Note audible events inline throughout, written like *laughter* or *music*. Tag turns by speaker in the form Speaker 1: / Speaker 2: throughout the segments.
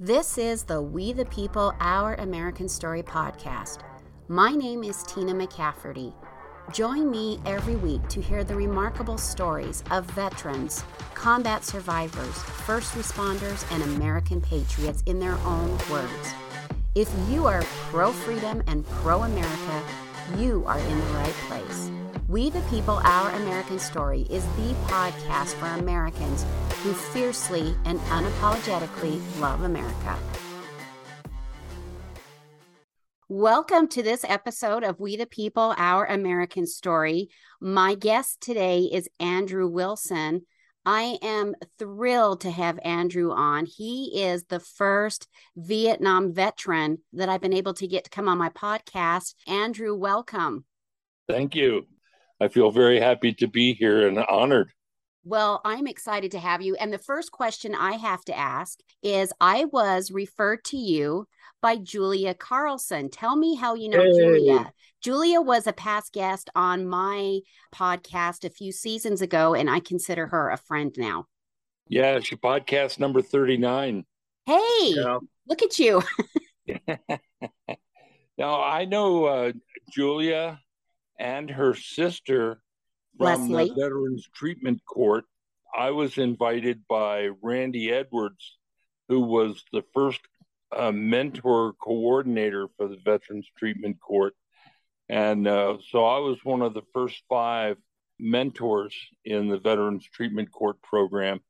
Speaker 1: This is the We the People, Our American Story podcast. My name is Tina McCafferty. Join me every week to hear the remarkable stories of veterans, combat survivors, first responders, and American patriots in their own words. If you are pro freedom and pro America, you are in the right place. We the People, Our American Story is the podcast for Americans who fiercely and unapologetically love America. Welcome to this episode of We the People, Our American Story. My guest today is Andrew Wilson. I am thrilled to have Andrew on. He is the first Vietnam veteran that I've been able to get to come on my podcast. Andrew, welcome.
Speaker 2: Thank you. I feel very happy to be here and honored.
Speaker 1: Well, I'm excited to have you. And the first question I have to ask is I was referred to you by Julia Carlson. Tell me how you know hey. Julia. Julia was a past guest on my podcast a few seasons ago, and I consider her a friend now.
Speaker 2: Yeah, she podcast number 39.
Speaker 1: Hey, yeah. look at you. *laughs* *laughs*
Speaker 2: now, I know uh, Julia and her sister from
Speaker 1: Leslie.
Speaker 2: the Veterans Treatment Court. I was invited by Randy Edwards, who was the first uh, mentor coordinator for the Veterans Treatment Court. And uh, so I was one of the first five mentors in the Veterans Treatment Court program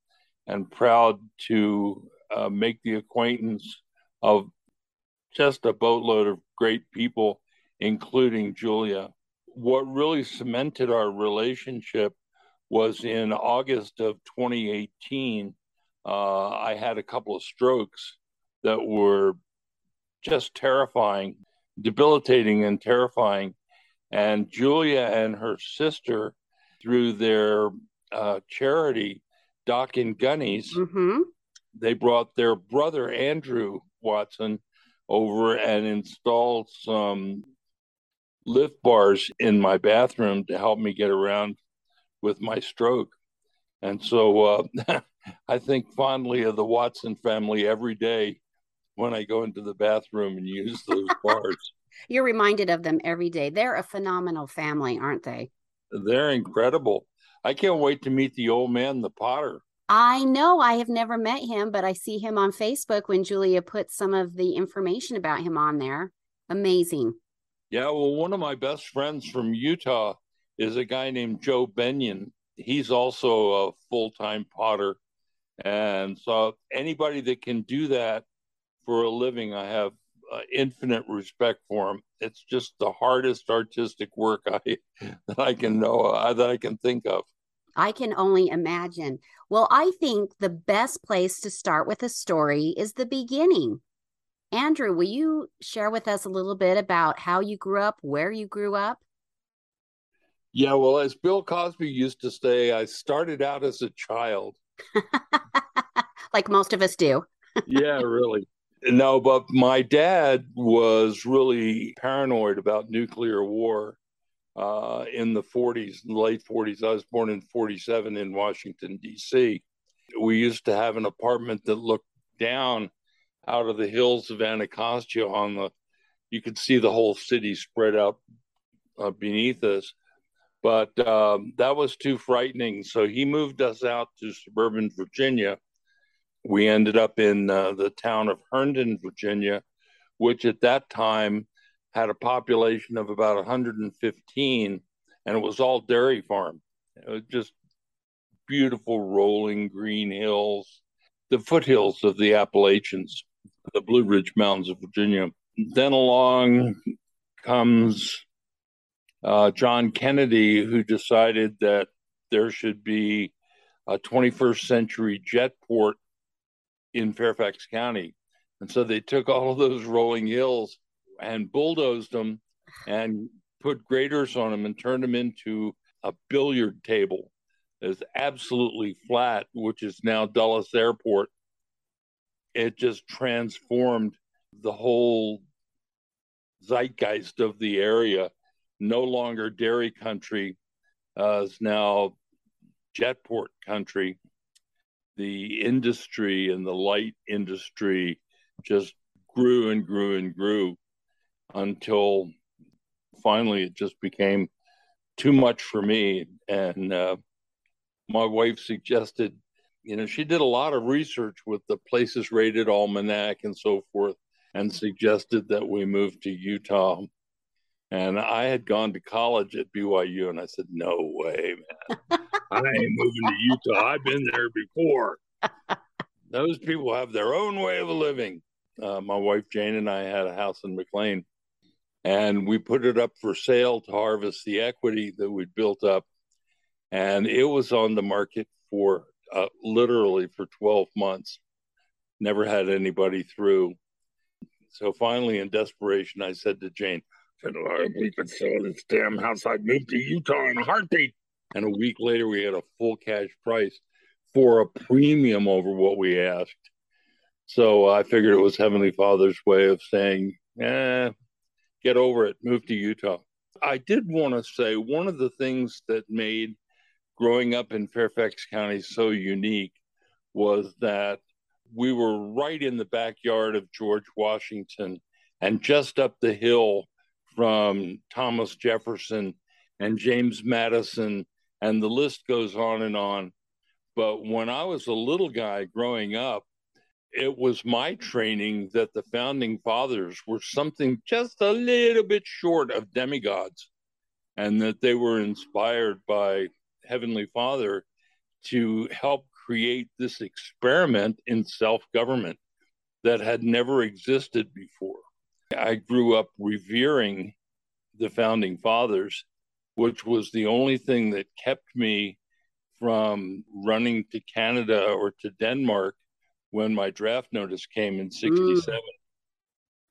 Speaker 2: and proud to uh, make the acquaintance of just a boatload of great people, including Julia what really cemented our relationship was in August of 2018. Uh, I had a couple of strokes that were just terrifying, debilitating, and terrifying. And Julia and her sister, through their uh, charity, Doc and Gunnies,
Speaker 1: mm-hmm.
Speaker 2: they brought their brother, Andrew Watson, over and installed some lift bars in my bathroom to help me get around with my stroke. And so uh, *laughs* I think fondly of the Watson family every day when I go into the bathroom and use those *laughs* bars.
Speaker 1: You're reminded of them every day. They're a phenomenal family, aren't they?
Speaker 2: They're incredible. I can't wait to meet the old man, the potter.
Speaker 1: I know I have never met him, but I see him on Facebook when Julia puts some of the information about him on there. Amazing.
Speaker 2: Yeah, well, one of my best friends from Utah is a guy named Joe Benyon. He's also a full time potter. And so, anybody that can do that for a living, I have uh, infinite respect for him. It's just the hardest artistic work I *laughs* that I can know uh, that I can think of.
Speaker 1: I can only imagine. Well, I think the best place to start with a story is the beginning. Andrew, will you share with us a little bit about how you grew up, where you grew up?
Speaker 2: Yeah, well, as Bill Cosby used to say, I started out as a child. *laughs*
Speaker 1: like most of us do.
Speaker 2: yeah, really. No, but my dad was really paranoid about nuclear war uh, in the 40s, late 40s. I was born in 47 in Washington, D.C. We used to have an apartment that looked down out of the hills of Anacostia on the, you could see the whole city spread out uh, beneath us. But um, that was too frightening. So he moved us out to suburban Virginia. We ended up in uh, the town of Herndon, Virginia, which at that time had a population of about 115, and it was all dairy farm. It was just beautiful rolling green hills, the foothills of the Appalachians the Blue Ridge Mountains of Virginia. Then along comes uh, John Kennedy, who decided that there should be a 21st century jet port in Fairfax County. And so they took all of those rolling hills and bulldozed them and put graders on them and turned them into a billiard table. It's absolutely flat, which is now Dulles Airport it just transformed the whole zeitgeist of the area. No longer dairy country uh, is now jetport country. The industry and the light industry just grew and grew and grew until finally it just became too much for me. And uh, my wife suggested, you know, she did a lot of research with the Places Rated Almanac and so forth, and suggested that we move to Utah. And I had gone to college at BYU, and I said, "No way, man! I ain't *laughs* moving to Utah. I've been there before. Those people have their own way of living." Uh, my wife Jane and I had a house in McLean, and we put it up for sale to harvest the equity that we'd built up and it was on the market for uh, literally for 12 months never had anybody through. So finally in desperation i said to jane said, oh, we could sell this damn house i'd move to utah in a heartbeat. And a week later we had a full cash price for a premium over what we asked. So i figured it was heavenly father's way of saying eh, get over it. Move to utah. I did want to say one of the things that made growing up in Fairfax County so unique was that we were right in the backyard of George Washington and just up the hill from Thomas Jefferson and James Madison, and the list goes on and on. But when I was a little guy growing up, it was my training that the founding fathers were something just a little bit short of demigods and that they were inspired by Heavenly Father to help create this experiment in self government that had never existed before. I grew up revering the founding fathers, which was the only thing that kept me from running to Canada or to Denmark when my draft notice came in 67.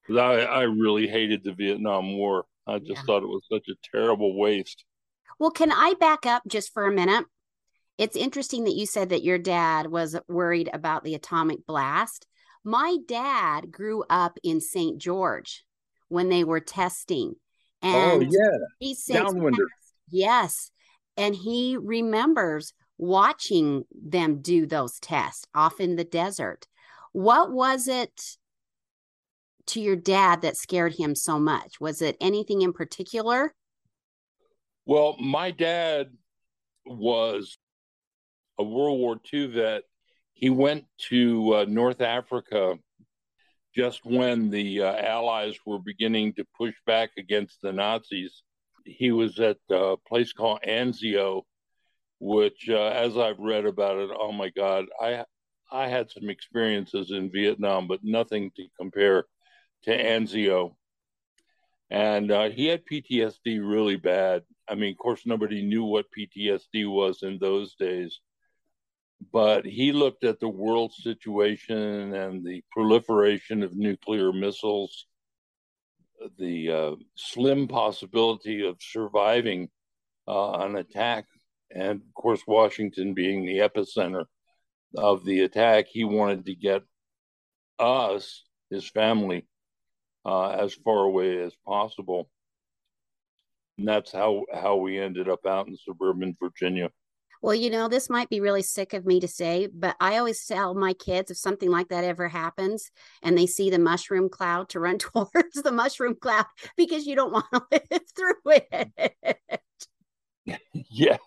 Speaker 2: Mm. I, I really hated the Vietnam War. I just yeah. thought it was such a terrible waste.
Speaker 1: Well, can I back up just for a minute? It's interesting that you said that your dad was worried about the atomic blast. My dad grew up in St. George when they were testing.
Speaker 2: Oh, and oh, yeah. He Downwinder.
Speaker 1: yes. And he remembers watching them do those tests off in the desert. What was it to your dad that scared him so much? Was it anything in particular?
Speaker 2: Well, my dad was a World War II vet. He went to uh, North Africa just when the uh, Allies were beginning to push back against the Nazis. He was at a place called Anzio, which, uh, as I've read about it, oh my God, I I had some experiences in Vietnam, but nothing to compare to Anzio. And uh, he had PTSD really bad. I mean, of course, nobody knew what PTSD was in those days, but he looked at the world situation and the proliferation of nuclear missiles, the uh, slim possibility of surviving uh, an attack, and of course, Washington being the epicenter of the attack, he wanted to get us, his family, uh, as far away as possible and that's how how we ended up out in suburban Virginia.
Speaker 1: Well, you know, this might be really sick of me to say, but I always tell my kids if something like that ever happens and they see the mushroom cloud to run *laughs* towards the mushroom cloud because you don't want to *laughs* live through it. *laughs*
Speaker 2: yeah.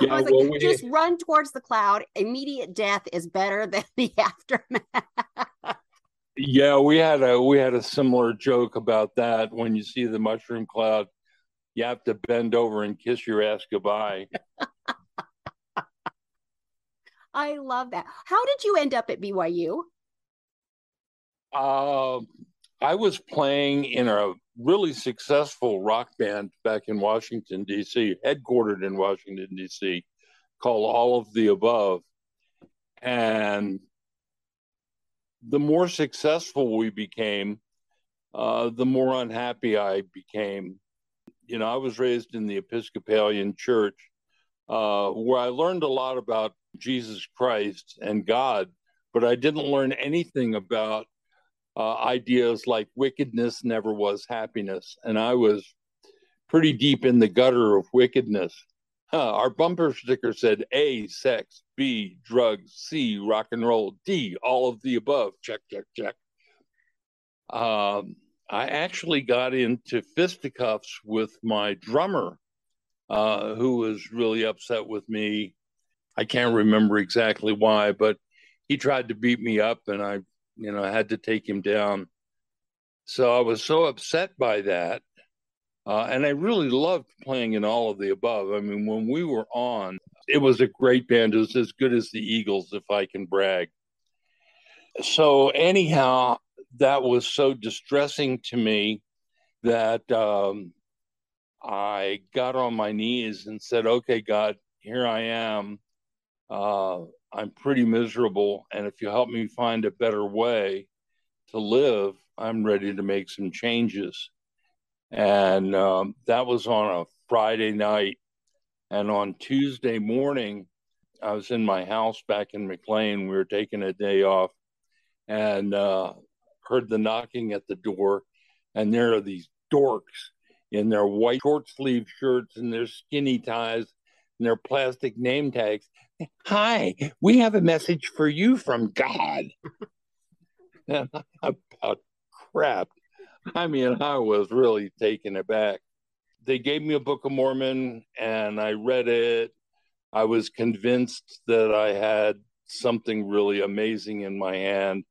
Speaker 1: Yeah, I was well, like, we... just run towards the cloud. Immediate death is better than the aftermath.
Speaker 2: yeah, we had a we had a similar joke about that when you see the mushroom cloud you have to bend over and kiss your ass goodbye. *laughs*
Speaker 1: I love that. How did you end up at BYU?
Speaker 2: Uh, I was playing in a really successful rock band back in Washington, D.C., headquartered in Washington, D.C., called All of the Above. And the more successful we became, uh, the more unhappy I became you know, I was raised in the Episcopalian Church, uh, where I learned a lot about Jesus Christ and God, but I didn't learn anything about uh, ideas like wickedness never was happiness. And I was pretty deep in the gutter of wickedness. Our bumper sticker said A, sex, B, drugs, C, rock and roll, D, all of the above. Check, check, check. um, I actually got into fisticuffs with my drummer, uh, who was really upset with me. I can't remember exactly why, but he tried to beat me up, and I, you know, had to take him down. So I was so upset by that. Uh, and I really loved playing in all of the above. I mean, when we were on, it was a great band. It was as good as the Eagles, if I can brag. So, anyhow, that was so distressing to me that um, I got on my knees and said, Okay, God, here I am. Uh, I'm pretty miserable. And if you help me find a better way to live, I'm ready to make some changes. And um, that was on a Friday night. And on Tuesday morning, I was in my house back in McLean. We were taking a day off and uh, heard the knocking at the door. And there are these dorks in their white short sleeve shirts and their skinny ties and their plastic name tags. Hi, we have a message for you from God. *laughs* and I about crap. I mean, I was really taken aback. They gave me a Book of Mormon and I read it. I was convinced that I had something really amazing in my hand.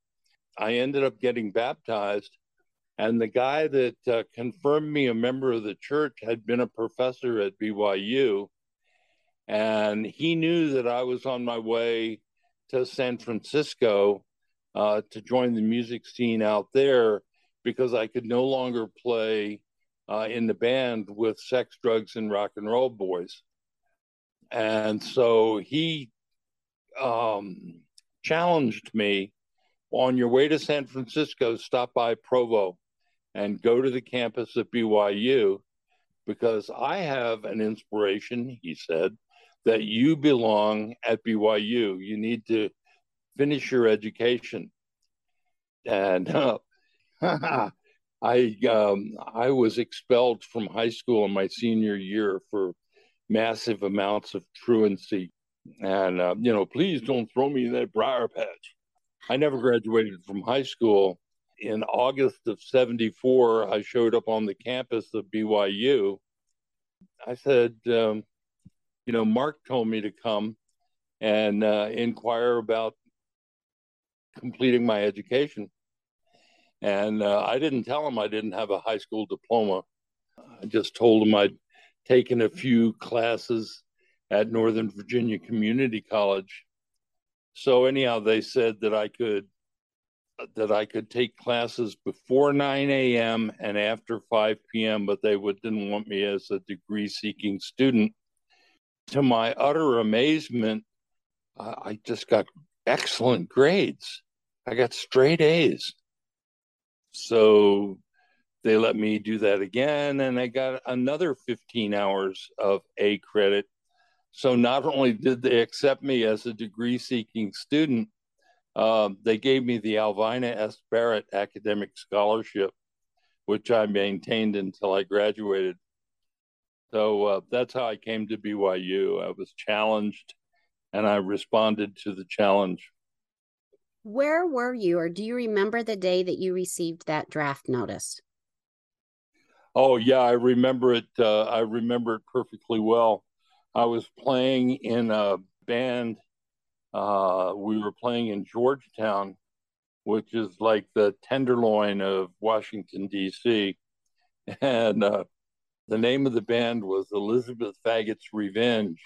Speaker 2: I ended up getting baptized, and the guy that uh, confirmed me a member of the church had been a professor at BYU. And he knew that I was on my way to San Francisco uh, to join the music scene out there because I could no longer play uh, in the band with sex, drugs, and rock and roll boys. And so he um, challenged me on your way to San Francisco, stop by Provo and go to the campus of BYU because I have an inspiration, he said, that you belong at BYU. You need to finish your education. And uh, *laughs* I um, I was expelled from high school in my senior year for massive amounts of truancy, and uh, you know, please don't throw me in that briar patch. I never graduated from high school. In August of '74, I showed up on the campus of BYU. I said, um, you know, Mark told me to come and uh, inquire about completing my education. And uh, I didn't tell him I didn't have a high school diploma. I just told him I'd taken a few classes at Northern Virginia Community College. So anyhow, they said that I could that I could take classes before 9 a.m. and after 5 p.m., but they would, didn't want me as a degree seeking student. To my utter amazement, I just got excellent grades. I got straight A's. So they let me do that again, and I got another 15 hours of A credit. So not only did they accept me as a degree seeking student, um, they gave me the Alvina S. Barrett Academic Scholarship, which I maintained until I graduated. So uh, that's how I came to BYU. I was challenged and I responded to the challenge.
Speaker 1: Where were you, or do you remember the day that you received that draft notice?
Speaker 2: Oh yeah, I remember it. Uh, I remember it perfectly well. I was playing in a band. Uh, we were playing in Georgetown, which is like the tenderloin of Washington D.C. And uh, the name of the band was Elizabeth Faggot's Revenge.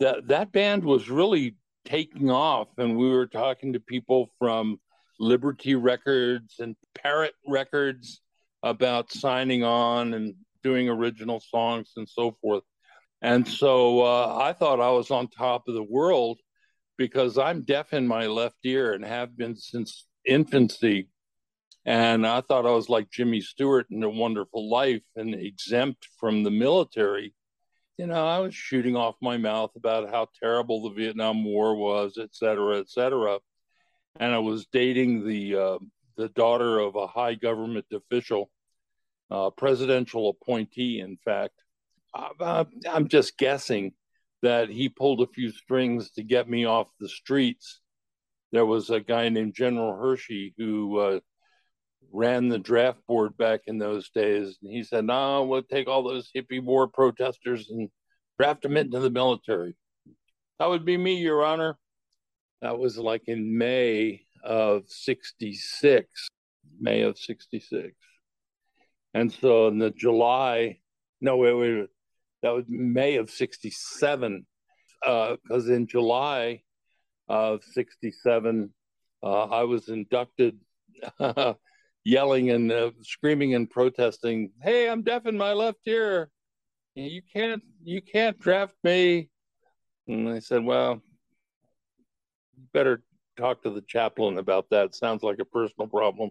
Speaker 2: That that band was really taking off and we were talking to people from liberty records and parrot records about signing on and doing original songs and so forth and so uh, i thought i was on top of the world because i'm deaf in my left ear and have been since infancy and i thought i was like jimmy stewart in a wonderful life and exempt from the military you know, I was shooting off my mouth about how terrible the Vietnam War was, et cetera, et cetera. And I was dating the uh, the daughter of a high government official, uh, presidential appointee, in fact. Uh, I'm just guessing that he pulled a few strings to get me off the streets. There was a guy named General Hershey who uh, ran the draft board back in those days. And he said, No, we'll take all those hippie war protesters and draft them into the military. That would be me, Your Honor. That was like in May of 66. May of 66. And so in the July, no, wait, wait, that was May of 67. Because uh, in July of 67, uh, I was inducted *laughs* yelling and uh, screaming and protesting, "Hey, I'm deaf in my left ear. You can't you can't draft me." And I said, "Well, you better talk to the chaplain about that. Sounds like a personal problem."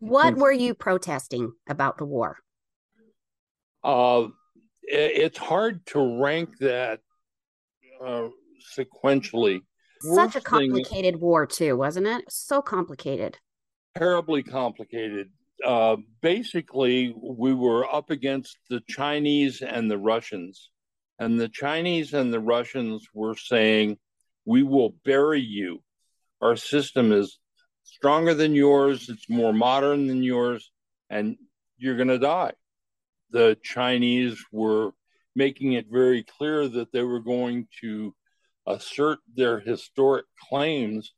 Speaker 1: What were you protesting about the war?
Speaker 2: Uh, it's hard to rank that uh, sequentially.
Speaker 1: Such Worst a complicated thing, war, too, wasn't it? So complicated
Speaker 2: terribly complicated. Uh, basically, we were up against the Chinese and the Russians. And the Chinese and the Russians were saying, We will bury you. Our system is stronger than yours, it's more modern than yours, and you're going to die. The Chinese were making it very clear that they were going to assert their historic claims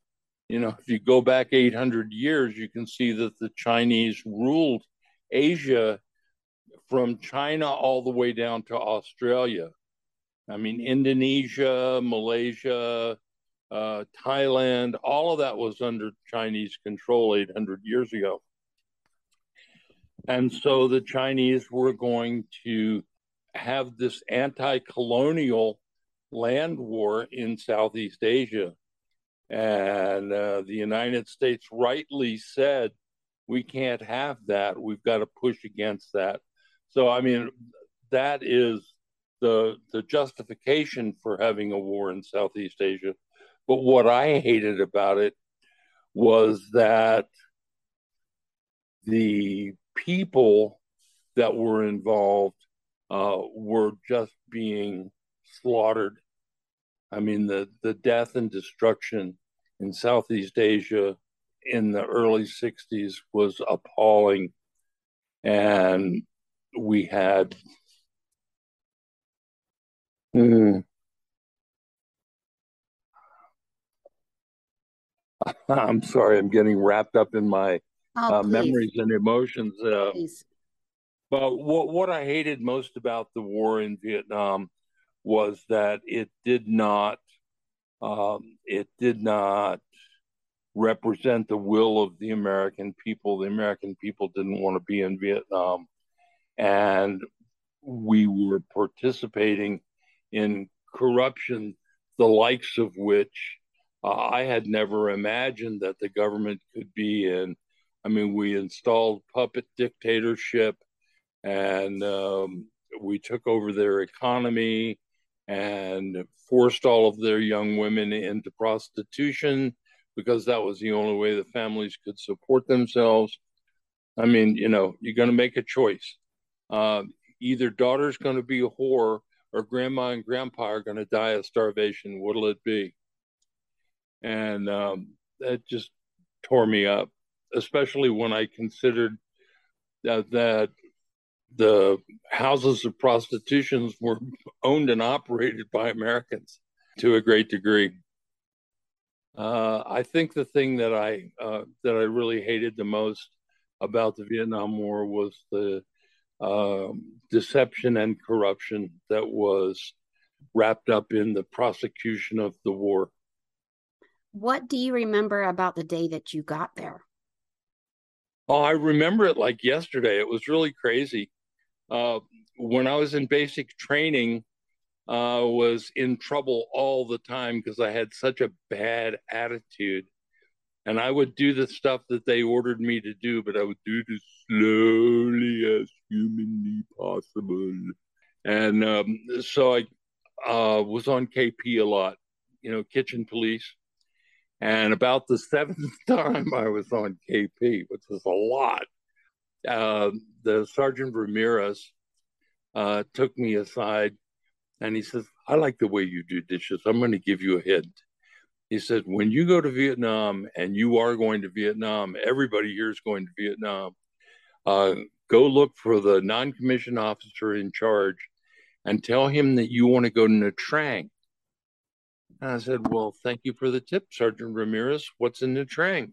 Speaker 2: you know, if you go back 800 years, you can see that the Chinese ruled Asia from China all the way down to Australia. I mean, Indonesia, Malaysia, uh, Thailand, all of that was under Chinese control 800 years ago. And so the Chinese were going to have this anti colonial land war in Southeast Asia. And uh, the United States rightly said, we can't have that. We've got to push against that. So, I mean, that is the, the justification for having a war in Southeast Asia. But what I hated about it was that the people that were involved uh, were just being slaughtered I mean, the, the death and destruction in Southeast Asia in the early 60s was appalling. And we had. Hmm, *laughs* I'm sorry, I'm getting wrapped up in my oh, uh, memories and emotions. Uh, but what, what I hated most about the war in Vietnam was that it did not um, it did not represent the will of the American people. The American people didn't want to be in Vietnam, and we were participating in corruption, the likes of which uh, I had never imagined that the government could be in. I mean, we installed puppet dictatorship, and um, we took over their economy and forced all of their young women into prostitution because that was the only way the families could support themselves. I mean, you know, you're going to make a choice. Uh, either daughter's going to be a whore or grandma and grandpa are going to die of starvation. What'll it be? And um, that just tore me up, especially when I considered that, that the houses of prostitutions were owned and operated by Americans to a great degree. Uh, I think the thing that I uh, that I really hated the most about the Vietnam War was the uh, deception and corruption that was wrapped up in the prosecution of the war.
Speaker 1: What do you remember about the day that you got there?
Speaker 2: Oh, I remember it like yesterday. It was really crazy uh, when I was in basic training, uh, was in trouble all the time because I had such a bad attitude. And I would do the stuff that they ordered me to do, but I would do it as slowly as humanly possible. And um, so I uh, was on KP a lot, you know, kitchen police. And about the seventh *laughs* time I was on KP, which was a lot, uh, the Sergeant Ramirez uh, took me aside and he says, I like the way you do dishes. I'm going to give you a hint. He said, when you go to Vietnam, and you are going to Vietnam, everybody here is going to Vietnam. Uh, go look for the non-commissioned officer in charge and tell him that you want to go to Nha Trang. And I said, Well, thank you for the tip, Sergeant Ramirez. What's in Nha Trang?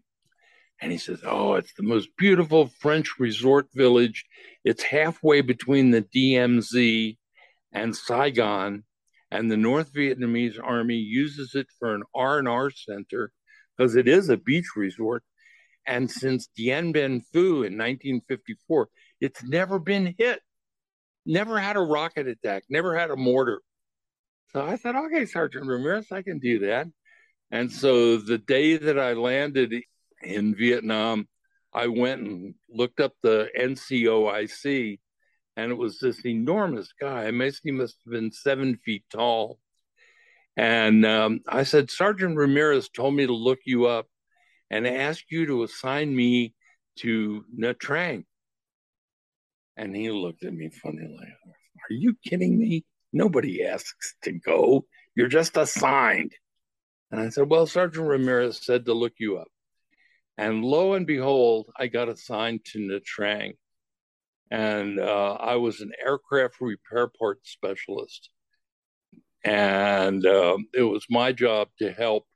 Speaker 2: And he says, Oh, it's the most beautiful French resort village. It's halfway between the DMZ and Saigon. And the North Vietnamese Army uses it for an R&R center because it is a beach resort. And since Dien Bien Phu in 1954, it's never been hit, never had a rocket attack, never had a mortar. So I said, okay, Sergeant Ramirez, I can do that. And so the day that I landed in Vietnam, I went and looked up the NCOIC, and it was this enormous guy. I he must have been seven feet tall. And um, I said, Sergeant Ramirez told me to look you up and ask you to assign me to Nha Trang. And he looked at me funny, like, Are you kidding me? Nobody asks to go. You're just assigned. And I said, Well, Sergeant Ramirez said to look you up. And lo and behold, I got assigned to Nha Trang. And uh, I was an aircraft repair parts specialist. And uh, it was my job to help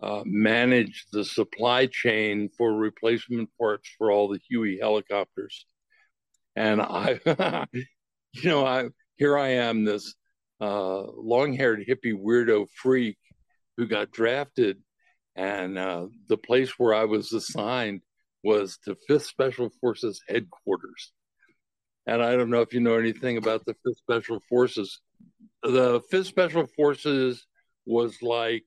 Speaker 2: uh, manage the supply chain for replacement parts for all the Huey helicopters. And I, *laughs* you know, I here I am, this uh, long-haired hippie weirdo freak who got drafted, and uh, the place where I was assigned was to Fifth Special Forces headquarters. And I don't know if you know anything about the Fifth Special Forces. The Fifth Special Forces was like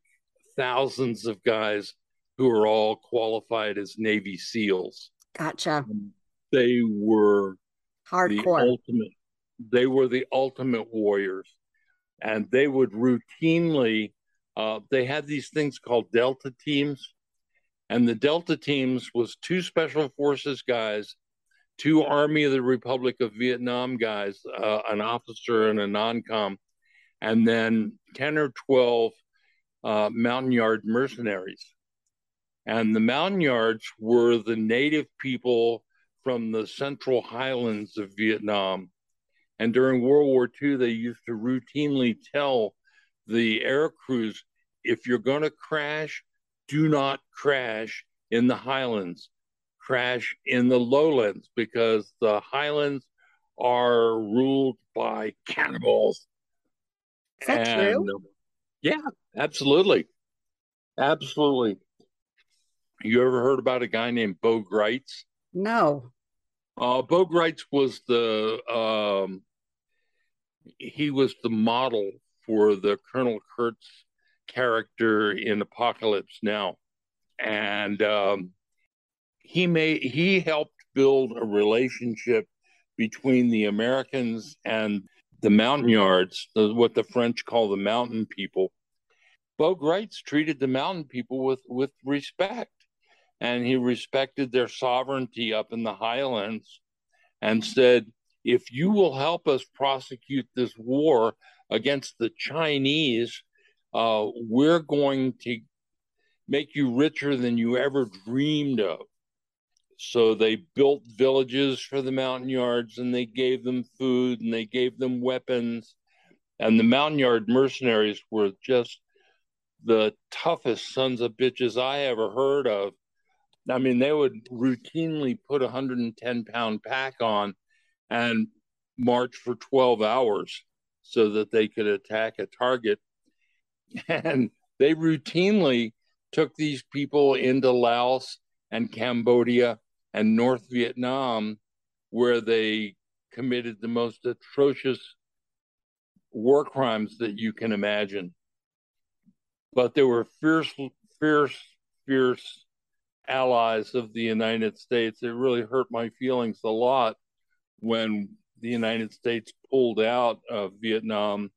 Speaker 2: thousands of guys who are all qualified as Navy SEALs.
Speaker 1: Gotcha.
Speaker 2: They were
Speaker 1: hardcore.
Speaker 2: The ultimate. They were the ultimate warriors, and they would routinely. Uh, they had these things called Delta teams, and the Delta teams was two special forces guys, two Army of the Republic of Vietnam guys, uh, an officer and a non-com, and then ten or twelve uh, yard mercenaries. And the Montagnards were the native people from the central highlands of Vietnam. And during World War II, they used to routinely tell the air crews if you're going to crash, do not crash in the highlands, crash in the lowlands because the highlands are ruled by cannibals.
Speaker 1: Is that and, true?
Speaker 2: Yeah, absolutely. Absolutely. You ever heard about a guy named Bo Gritz?
Speaker 1: No.
Speaker 2: Uh, Bo Gritz was the um, he was the model for the Colonel Kurtz character in Apocalypse Now, and um, he made he helped build a relationship between the Americans and the Montagnards, what the French call the mountain people. Bo Gritz treated the mountain people with, with respect, and he respected their sovereignty up in the highlands and said, if you will help us prosecute this war against the Chinese, uh, we're going to make you richer than you ever dreamed of. So they built villages for the Montagnards and they gave them food and they gave them weapons. And the Montagnard mercenaries were just the toughest sons of bitches I ever heard of. I mean, they would routinely put a 110 pound pack on and march for 12 hours so that they could attack a target. *laughs* And they routinely took these people into Laos and Cambodia and North Vietnam, where they committed the most atrocious war crimes that you can imagine. But they were fierce, fierce, fierce allies of the United States. It really hurt my feelings a lot when the United States pulled out of Vietnam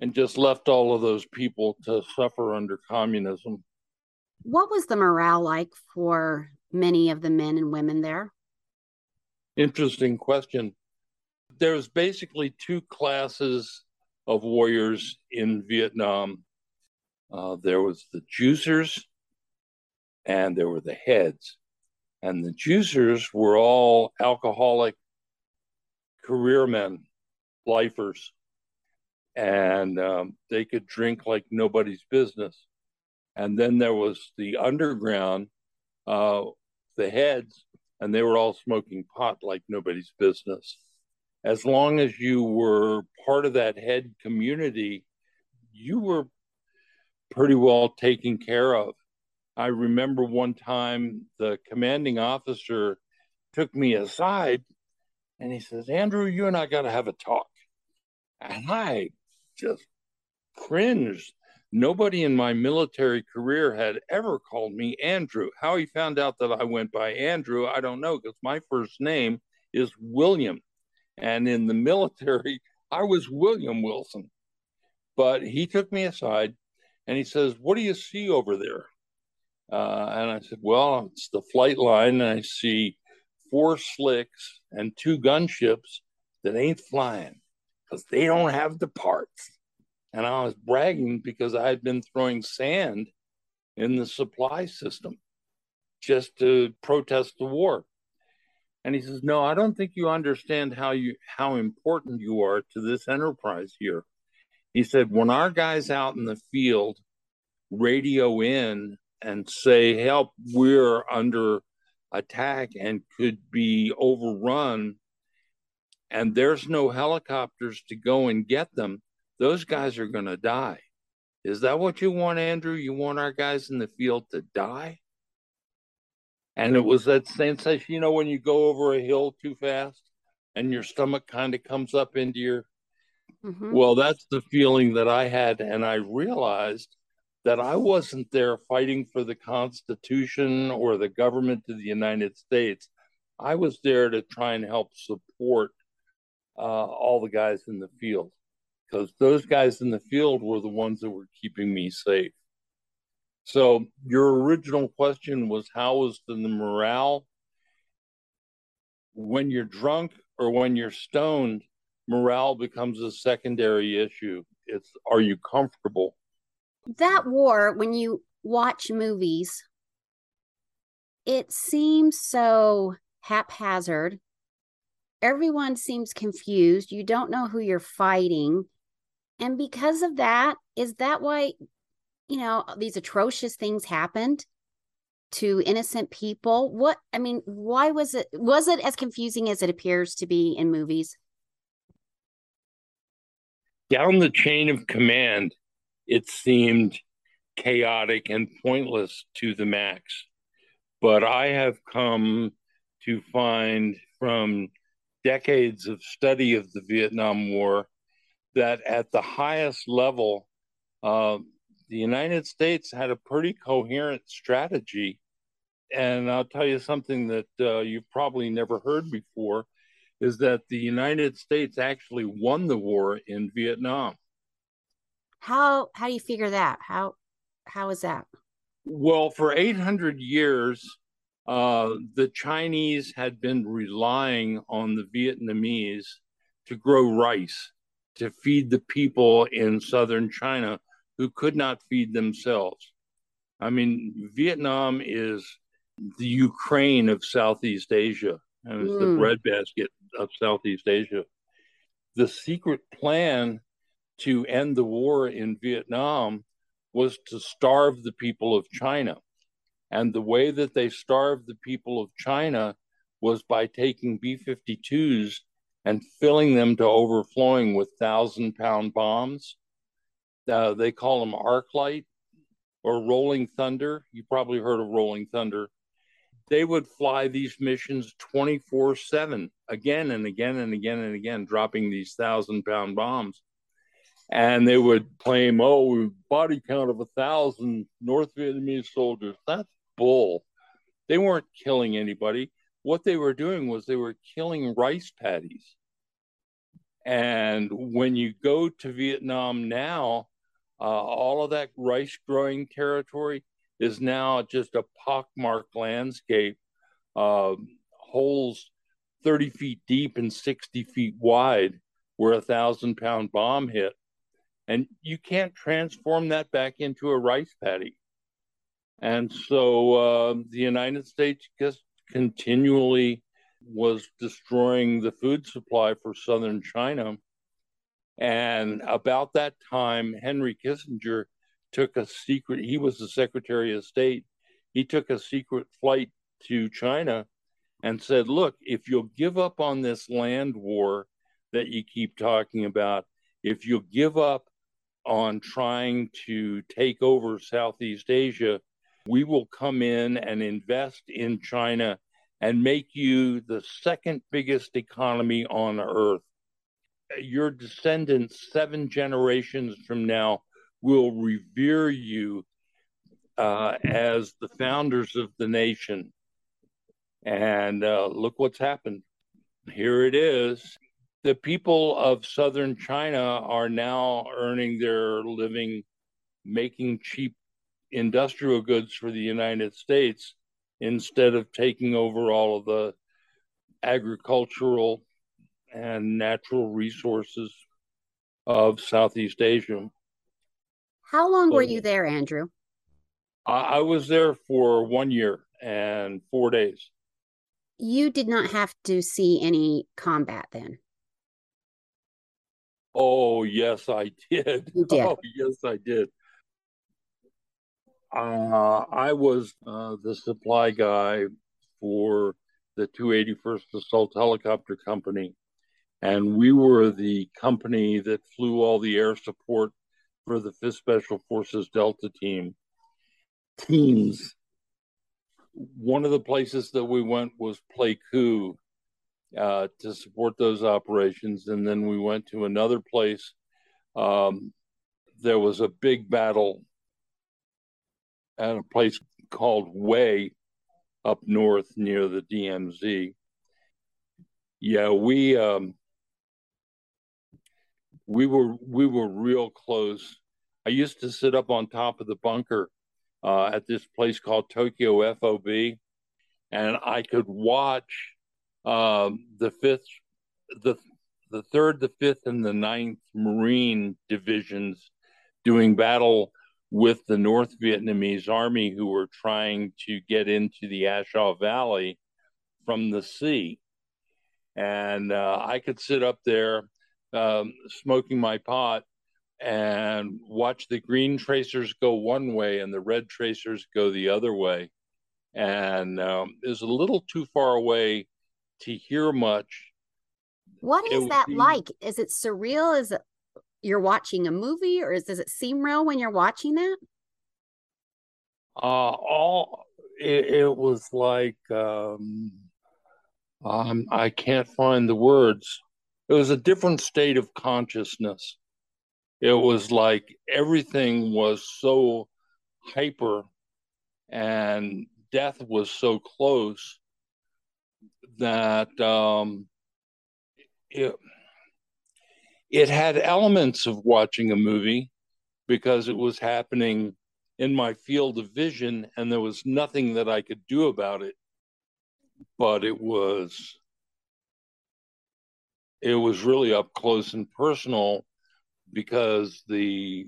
Speaker 2: and just left all of those people to suffer under communism.
Speaker 1: What was the morale like for many of the men and women there?
Speaker 2: Interesting question. There's basically two classes of warriors in Vietnam. Uh, there was the juicers, and there were the heads. And the juicers were all alcoholic career men, lifers, and um, they could drink like nobody's business. And then there was the underground, uh, the heads, and they were all smoking pot like nobody's business. As long as you were part of that head community, you were pretty well taken care of. I remember one time the commanding officer took me aside and he says, Andrew, you and I got to have a talk. And I just cringed. Nobody in my military career had ever called me Andrew. How he found out that I went by Andrew, I don't know, because my first name is William. And in the *laughs* military, I was William Wilson. But he took me aside and he says, What do you see over there? Uh, and I said, Well, it's the flight line. And I see four slicks and two gunships that ain't flying because they don't have the parts. And I was bragging because I had been throwing sand in the supply system just to protest the war. And he says, "No, I don't think you understand how you how important you are to this enterprise here." He said, "When our guys out in the field radio in and say, "Help, we're under attack and could be overrun," and there's no helicopters to go and get them, those guys are going to die. Is that what you want, Andrew? You want our guys in the field to die? And it was that sensation, you know, when you go over a hill too fast and your stomach kind of comes up into your. Mm-hmm. Well, that's the feeling that I had. And I realized that I wasn't there fighting for the Constitution or the government of the United States. I was there to try and help support uh, all the guys in the field because those guys in the field were the ones that were keeping me safe. So your original question was how was the morale when you're drunk or when you're stoned morale becomes a secondary issue it's are you comfortable
Speaker 1: that war when you watch movies it seems so haphazard everyone seems confused you don't know who you're fighting and because of that is that why you know, these atrocious things happened to innocent people. What, I mean, why was it, was it as confusing as it appears to be in movies?
Speaker 2: Down the chain of command, it seemed chaotic and pointless to the max. But I have come to find from decades of study of the Vietnam War that at the highest level, uh, the United States had a pretty coherent strategy. And I'll tell you something that uh, you've probably never heard before is that the United States actually won the war in Vietnam.
Speaker 1: How how do you figure that? How how is that?
Speaker 2: Well, for 800 years, uh, the Chinese had been relying on the Vietnamese to grow rice to feed the people in southern China who could not feed themselves. I mean, Vietnam is the Ukraine of Southeast Asia, and it's mm. the breadbasket of Southeast Asia. The secret plan to end the war in Vietnam was to starve the people of China. And the way that they starved the people of China was by taking B 52s and filling them to overflowing with thousand pound bombs uh, they call them arc light or Rolling Thunder. You probably heard of Rolling Thunder. They would fly these missions 24 7, again and again and again and again, dropping these thousand pound bombs. And they would claim, oh, body count of a thousand North Vietnamese soldiers. That's bull. They weren't killing anybody. What they were doing was they were killing rice paddies. And when you go to Vietnam now, uh, all of that rice growing territory is now just a pockmarked landscape, uh, holes 30 feet deep and 60 feet wide where a thousand pound bomb hit. And you can't transform that back into a rice paddy. And so uh, the United States just continually was destroying the food supply for southern China. And about that time, Henry Kissinger took a secret, he was the Secretary of State. He took a secret flight to China and said, Look, if you'll give up on this land war that you keep talking about, if you'll give up on trying to take over Southeast Asia, we will come in and invest in China and make you the second biggest economy on earth. Your descendants, seven generations from now, will revere you uh, as the founders of the nation. And uh, look what's happened. Here it is. The people of southern China are now earning their living making cheap industrial goods for the United States instead of taking over all of the agricultural and natural resources of Southeast Asia.
Speaker 1: How long so, were you there, Andrew?
Speaker 2: I, I was there for one year and four days.
Speaker 1: You did not have to see any combat then.
Speaker 2: Oh, yes, I did.
Speaker 1: You did. *laughs*
Speaker 2: Oh, yes, I did. Uh, I was uh, the supply guy for the 281st Assault Helicopter Company, and we were the company that flew all the air support for the 5th Special Forces Delta team. Teams. One of the places that we went was Pleiku uh, to support those operations, and then we went to another place. Um, there was a big battle at a place called Way up north near the DMZ. Yeah, we um, we were we were real close. I used to sit up on top of the bunker uh, at this place called Tokyo FOB, and I could watch um, the fifth, the the third, the fifth, and the ninth Marine divisions doing battle with the North Vietnamese army who were trying to get into the A Shau Valley from the sea. And uh, I could sit up there um, smoking my pot and watch the green tracers go one way and the red tracers go the other way. And um, it was a little too far away to hear much.
Speaker 1: What is that be, like? Is it surreal? Is it you're watching a movie or is, does it seem real when you're watching that?
Speaker 2: Uh, all it, it was like um, um, I can't find the words. It was a different state of consciousness. It was like everything was so hyper and death was so close that um, it, it had elements of watching a movie because it was happening in my field of vision and there was nothing that I could do about it. But it was it was really up close and personal because the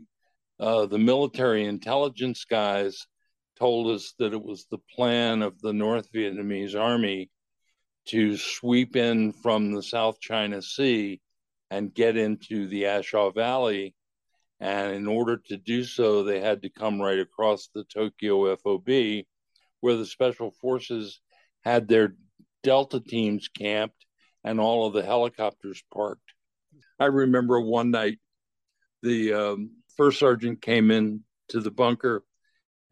Speaker 2: uh, the military intelligence guys told us that it was the plan of the North Vietnamese army to sweep in from the South China Sea and get into the A Shau Valley. And in order to do so, they had to come right across the Tokyo FOB, where the special forces had their Delta teams camped and all of the helicopters parked. I remember one night the um, first sergeant came in to the bunker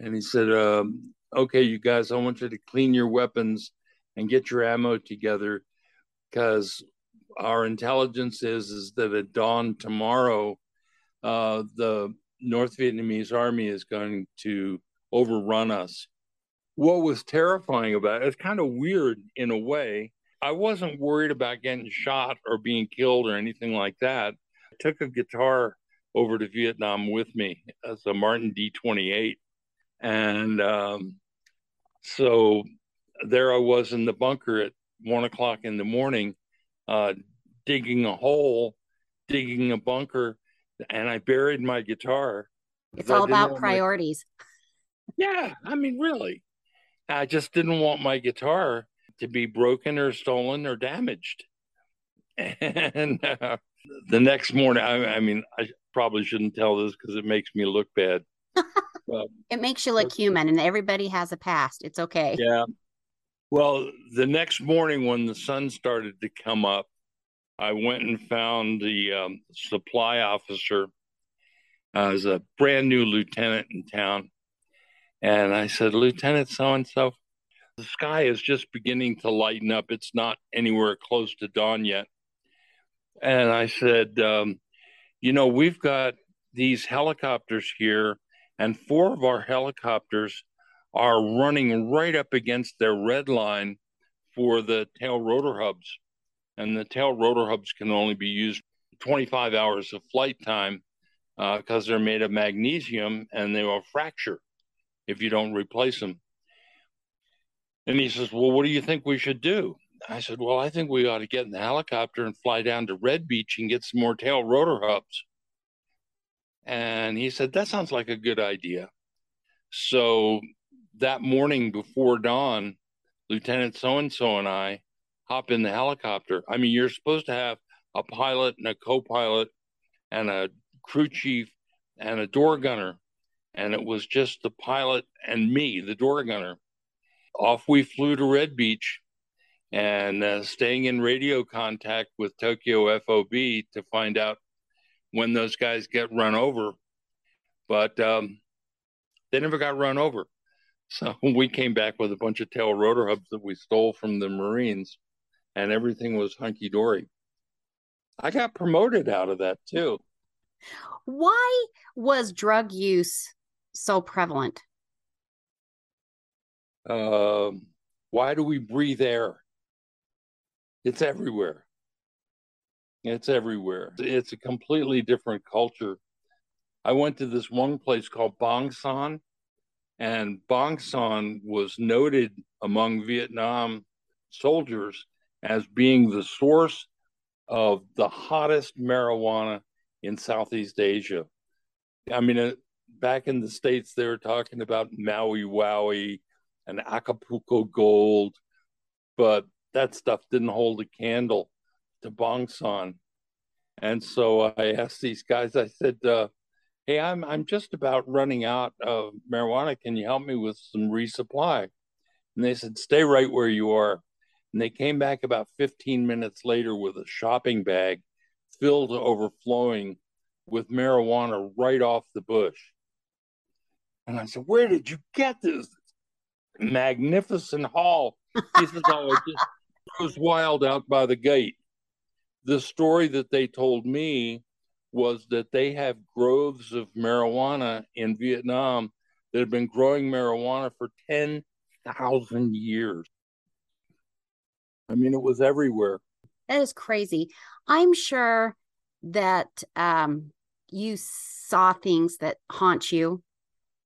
Speaker 2: and he said, um, Okay, you guys, I want you to clean your weapons and get your ammo together because our intelligence is is that at dawn tomorrow, uh, the North Vietnamese army is going to overrun us. What was terrifying about it, it's kind of weird in a way. I wasn't worried about getting shot or being killed or anything like that. I took a guitar over to Vietnam with me as a Martin D28. And um, so there I was in the bunker at one o'clock in the morning uh, digging a hole, digging a bunker, and I buried my guitar.
Speaker 1: It's all about priorities.
Speaker 2: My... Yeah, I mean, really. I just didn't want my guitar to be broken or stolen or damaged. *laughs* And uh, the next morning, I, I, mean, I probably shouldn't tell this because it makes me look bad. *laughs*
Speaker 1: it makes you look human, and everybody has a past. It's okay.
Speaker 2: Yeah. Well, the next morning when the sun started to come up, I went and found the um, supply officer uh, as a brand new lieutenant in town. And I said, Lieutenant so and so, the sky is just beginning to lighten up. It's not anywhere close to dawn yet. And I said, um, You know, we've got these helicopters here, and four of our helicopters are running right up against their red line for the tail rotor hubs. And the tail rotor hubs can only be used 25 hours of flight time because uh, they're made of magnesium and they will fracture if you don't replace them. And he says, Well, what do you think we should do? I said, Well, I think we ought to get in the helicopter and fly down to Red Beach and get some more tail rotor hubs. And he said, That sounds like a good idea. So that morning before dawn, Lieutenant so and so and I hop in the helicopter. I mean, you're supposed to have a pilot and a co pilot and a crew chief and a door gunner. And it was just the pilot and me, the door gunner. Off we flew to Red Beach and uh, staying in radio contact with Tokyo FOB to find out when those guys get run over. But um, they never got run over. So *laughs* we came back with a bunch of tail rotor hubs that we stole from the Marines, and everything was hunky dory. I got promoted out of that too.
Speaker 1: Why was drug use so prevalent?
Speaker 2: Um, why do we breathe air? It's everywhere. It's everywhere. It's a completely different culture. I went to this one place called Bong Son, and Bong Son was noted among Vietnam soldiers as being the source of the hottest marijuana in Southeast Asia. I mean, uh, back in the States, they were talking about Maui Wowie and Acapulco Gold, but that stuff didn't hold a candle to Bong Son. And so I asked these guys, I said, uh, hey, I'm I'm just about running out of marijuana. Can you help me with some resupply? And they said, stay right where you are. And they came back about 15 minutes later with a shopping bag filled to overflowing with marijuana right off the bush. And I said, Where did you get this? Magnificent haul. He says, Oh, it just *laughs* goes wild out by the gate. The story that they told me was that they have groves of marijuana in Vietnam that have been growing marijuana for 10,000 years. I mean, it was everywhere.
Speaker 1: That is crazy. I'm sure that um, you saw things that haunt you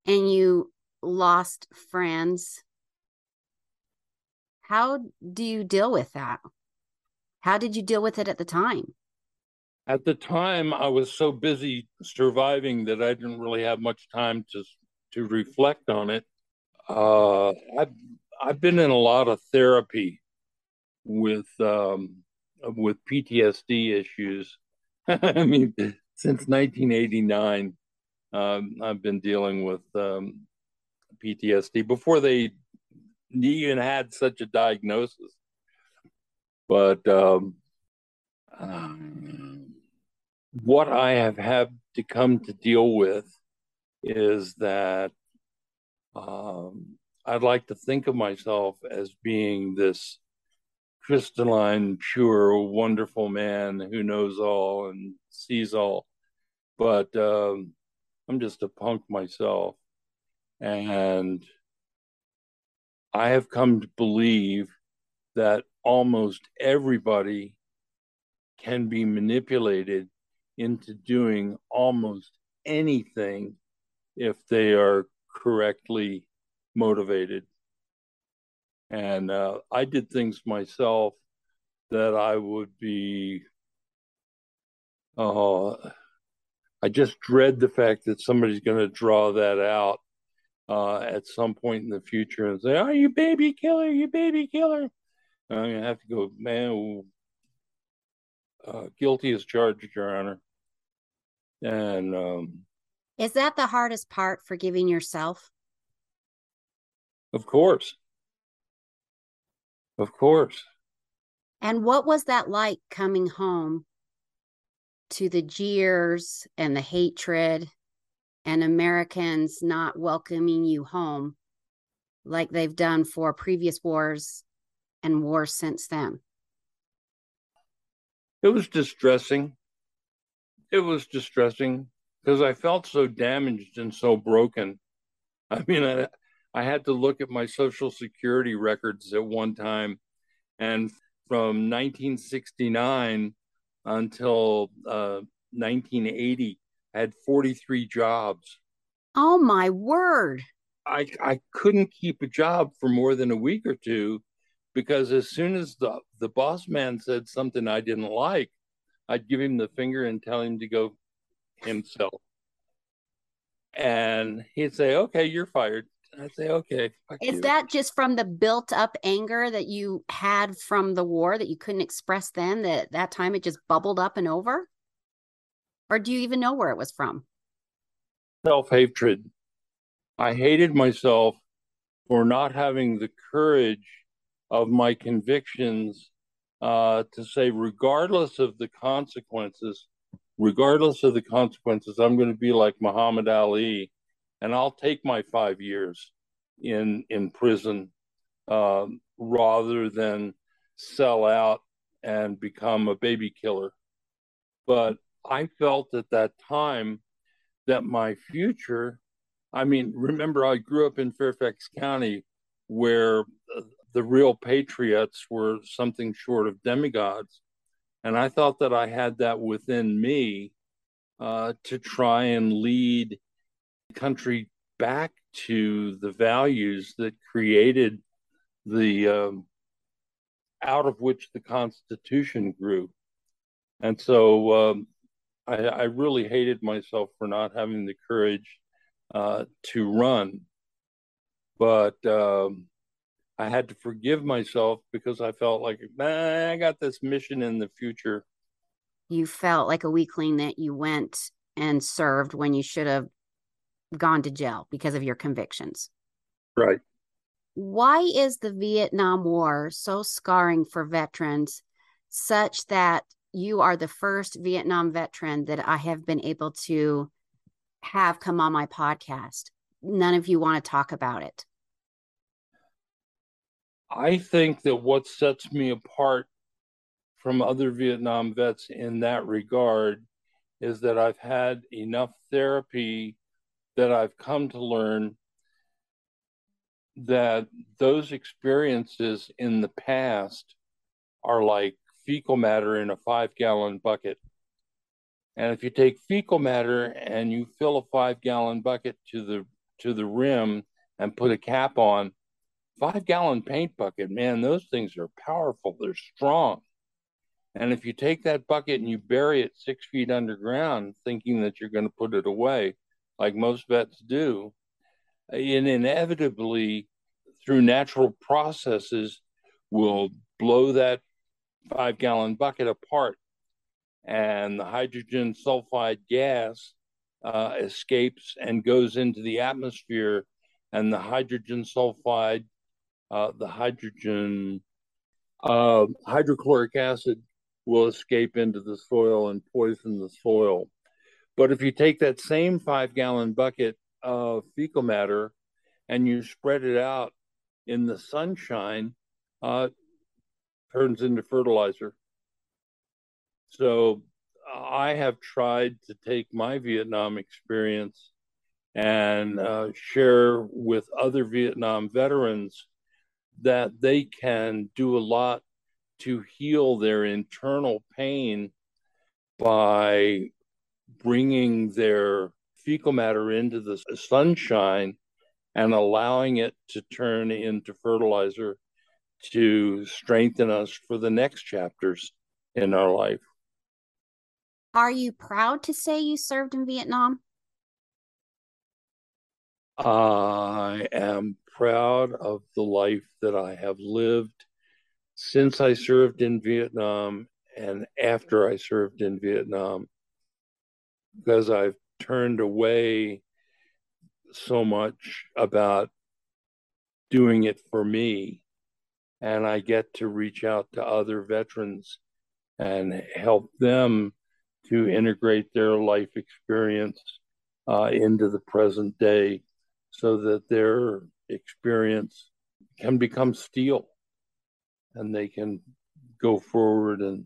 Speaker 1: and you lost friends. How do you deal with that? How did you deal with it at the time?
Speaker 2: At the time i was so busy surviving that i didn't really have much time to to reflect on it. Uh, i've i've been in a lot of therapy with um, with ptsd issues. *laughs* I mean since 1989 um, i've been dealing with um, ptsd before they even had such a diagnosis. But um, um what I have had to come to deal with is that um, I'd like to think of myself as being this crystalline, pure, wonderful man who knows all and sees all. But um, I'm just a punk myself. And I have come to believe that almost everybody can be manipulated into doing almost anything if they are correctly motivated. And uh, I did things myself that I would be uh, I just dread the fact that somebody's going to draw that out uh, at some point in the future and say, "Oh, you baby killer, you baby killer." I'm going to have to go, man. Uh, guilty as charged, Your Honor. And um,
Speaker 1: is that the hardest part, forgiving yourself?
Speaker 2: Of course. Of course.
Speaker 1: And what was that like coming home to the jeers and the hatred and Americans not welcoming you home like they've done for previous wars and wars since then?
Speaker 2: It was distressing. It was distressing because I felt so damaged and so broken. I mean, I, I had to look at my Social Security records at one time, and from 1969 until uh, 1980, I had 43 jobs.
Speaker 1: Oh my word!
Speaker 2: I I couldn't keep a job for more than a week or two because as soon as the the boss man said something I didn't like, I'd give him the finger and tell him to go himself. And he'd say, "Okay, you're fired." I'd say, "Okay."
Speaker 1: Is
Speaker 2: you.
Speaker 1: that just from the built up anger that you had from the war that you couldn't express then? That that time it just bubbled up and over, or do you even know where it was from?
Speaker 2: Self hatred. I hated myself for not having the courage of my convictions uh, to say, regardless of the consequences, regardless of the consequences, I'm going to be like Muhammad Ali, and I'll take my five years in in prison um, rather than sell out and become a baby killer. But I felt at that time that my future. I mean, remember, I grew up in Fairfax County, where the real patriots were something short of demigods. And I thought that I had that within me uh, to try and lead the country back to the values that created the um, out of which the Constitution grew. And so um, I, I, really hated myself for not having the courage uh, to run. But um, I had to forgive myself because I felt like, nah, I got this mission in the future.
Speaker 1: You felt like a weakling that you went and served when you should have gone to jail because of your convictions.
Speaker 2: Right.
Speaker 1: Why is the Vietnam War so scarring for veterans, such that you are the first Vietnam veteran that I have been able to have come on my podcast? None of you want to talk about it.
Speaker 2: I think that what sets me apart from other Vietnam vets in that regard is that I've had enough therapy that I've come to learn that those experiences in the past are like fecal matter in a five gallon bucket. And if you take fecal matter and you fill a five gallon bucket to the to the rim and put a cap on, five gallon paint bucket, man, those things are powerful. They're strong. And if you take that bucket and you bury it six feet underground, thinking that you're going to put it away, like most vets do, it inevitably, through natural processes, will blow that five gallon bucket apart. And the hydrogen sulfide gas uh, escapes and goes into the atmosphere, and the hydrogen sulfide uh, the hydrogen, uh, hydrochloric acid will escape into the soil and poison the soil. But if you take that same five gallon bucket of fecal matter and you spread it out in the sunshine, uh, turns into fertilizer. So I have tried to take my Vietnam experience and uh, share with other Vietnam veterans that they can do a lot to heal their internal pain by bringing their fecal matter into the sunshine and allowing it to turn into fertilizer to strengthen us for the next chapters in our life.
Speaker 1: Are you proud to say you served in Vietnam?
Speaker 2: I am proud of the life that I have lived since I served in Vietnam and after I served in Vietnam because I've turned away so much about doing it for me and I get to reach out to other veterans and help them to integrate their life experience uh, into the present day so that their experience can become steel and they can go forward and